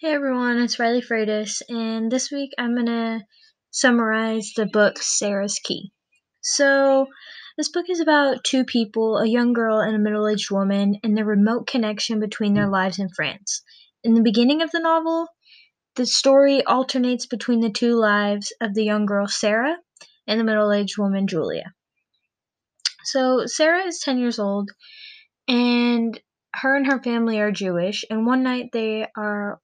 Hey everyone, it's Riley Freitas, and this week I'm gonna summarize the book Sarah's Key. So, this book is about two people, a young girl and a middle aged woman, and the remote connection between their lives in France. In the beginning of the novel, the story alternates between the two lives of the young girl Sarah and the middle aged woman Julia. So, Sarah is 10 years old, and her and her family are Jewish, and one night they are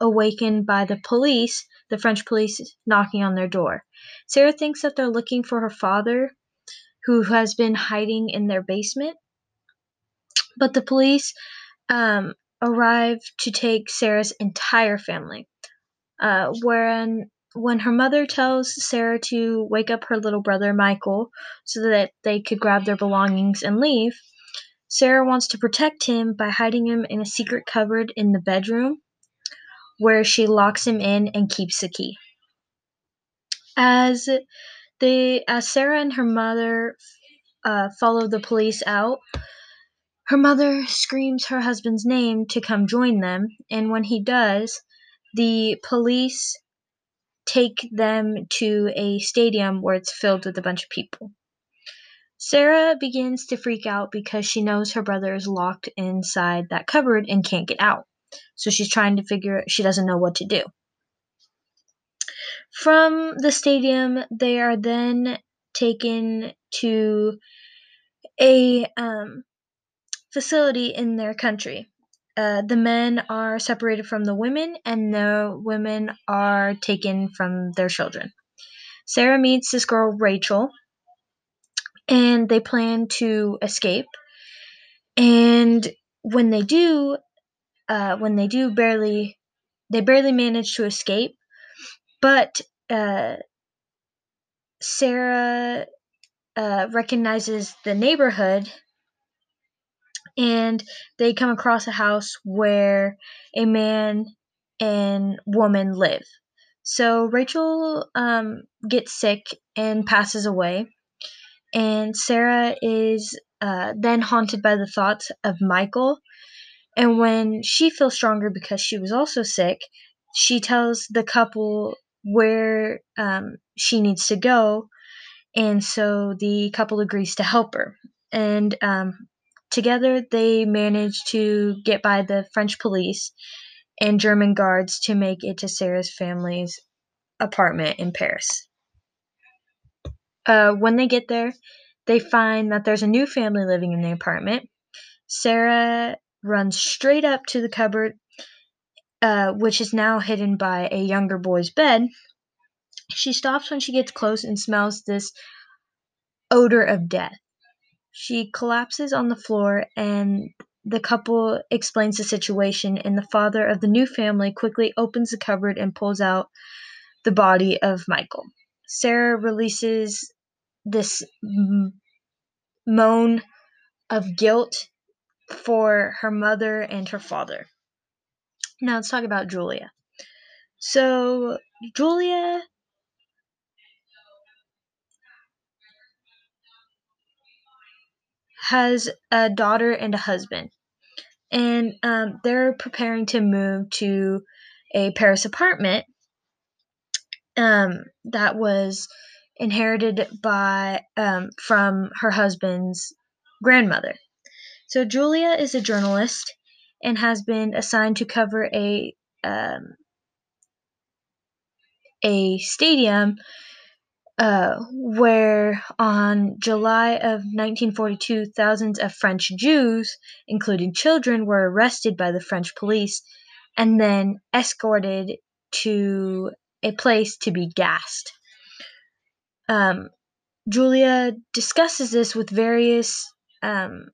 awakened by the police, the French police, knocking on their door. Sarah thinks that they're looking for her father, who has been hiding in their basement. But the police um, arrive to take Sarah's entire family. Uh, wherein, when her mother tells Sarah to wake up her little brother Michael so that they could grab their belongings and leave, Sarah wants to protect him by hiding him in a secret cupboard in the bedroom where she locks him in and keeps the key. As they, as Sarah and her mother uh, follow the police out, her mother screams her husband's name to come join them, and when he does, the police take them to a stadium where it's filled with a bunch of people. Sarah begins to freak out because she knows her brother is locked inside that cupboard and can't get out. So she's trying to figure she doesn't know what to do. From the stadium, they are then taken to a um, facility in their country. Uh, the men are separated from the women, and the women are taken from their children. Sarah meets this girl, Rachel, and they plan to escape. And when they do, uh, when they do barely, they barely manage to escape. But uh, Sarah uh, recognizes the neighborhood and they come across a house where a man and woman live. So Rachel um, gets sick and passes away, and Sarah is uh, then haunted by the thoughts of Michael. And when she feels stronger because she was also sick, she tells the couple where um, she needs to go, and so the couple agrees to help her. And um, together, they manage to get by the French police and German guards to make it to Sarah's family's apartment in Paris. Uh, when they get there, they find that there's a new family living in the apartment. Sarah runs straight up to the cupboard uh, which is now hidden by a younger boy's bed. She stops when she gets close and smells this odor of death. She collapses on the floor, and the couple explains the situation, and the father of the new family quickly opens the cupboard and pulls out the body of Michael. Sarah releases this moan of guilt for her mother and her father. Now let's talk about Julia. So, Julia has a daughter and a husband, and um, they're preparing to move to a Paris apartment um, that was inherited by um, from her husband's grandmother. So Julia is a journalist and has been assigned to cover a um, a stadium uh, where on July of 1942, thousands of French Jews, including children, were arrested by the French police and then escorted to a place to be gassed. Um, Julia discusses this with various um,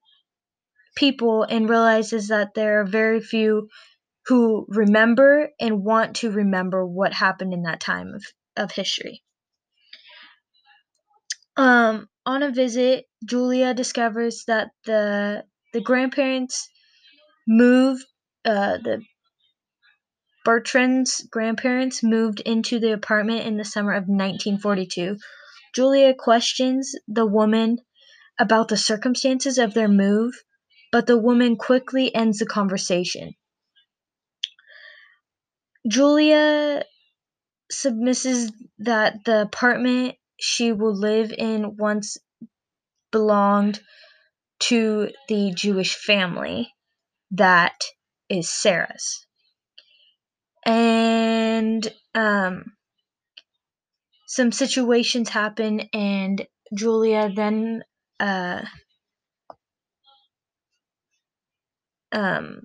people and realizes that there are very few who remember and want to remember what happened in that time of, of history. Um, on a visit, Julia discovers that the the grandparents moved uh, the Bertrand's grandparents moved into the apartment in the summer of 1942. Julia questions the woman about the circumstances of their move but the woman quickly ends the conversation. Julia submisses that the apartment she will live in once belonged to the Jewish family that is Sarah's. And um, some situations happen, and Julia then uh, um,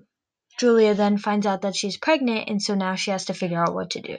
Julia then finds out that she's pregnant, and so now she has to figure out what to do.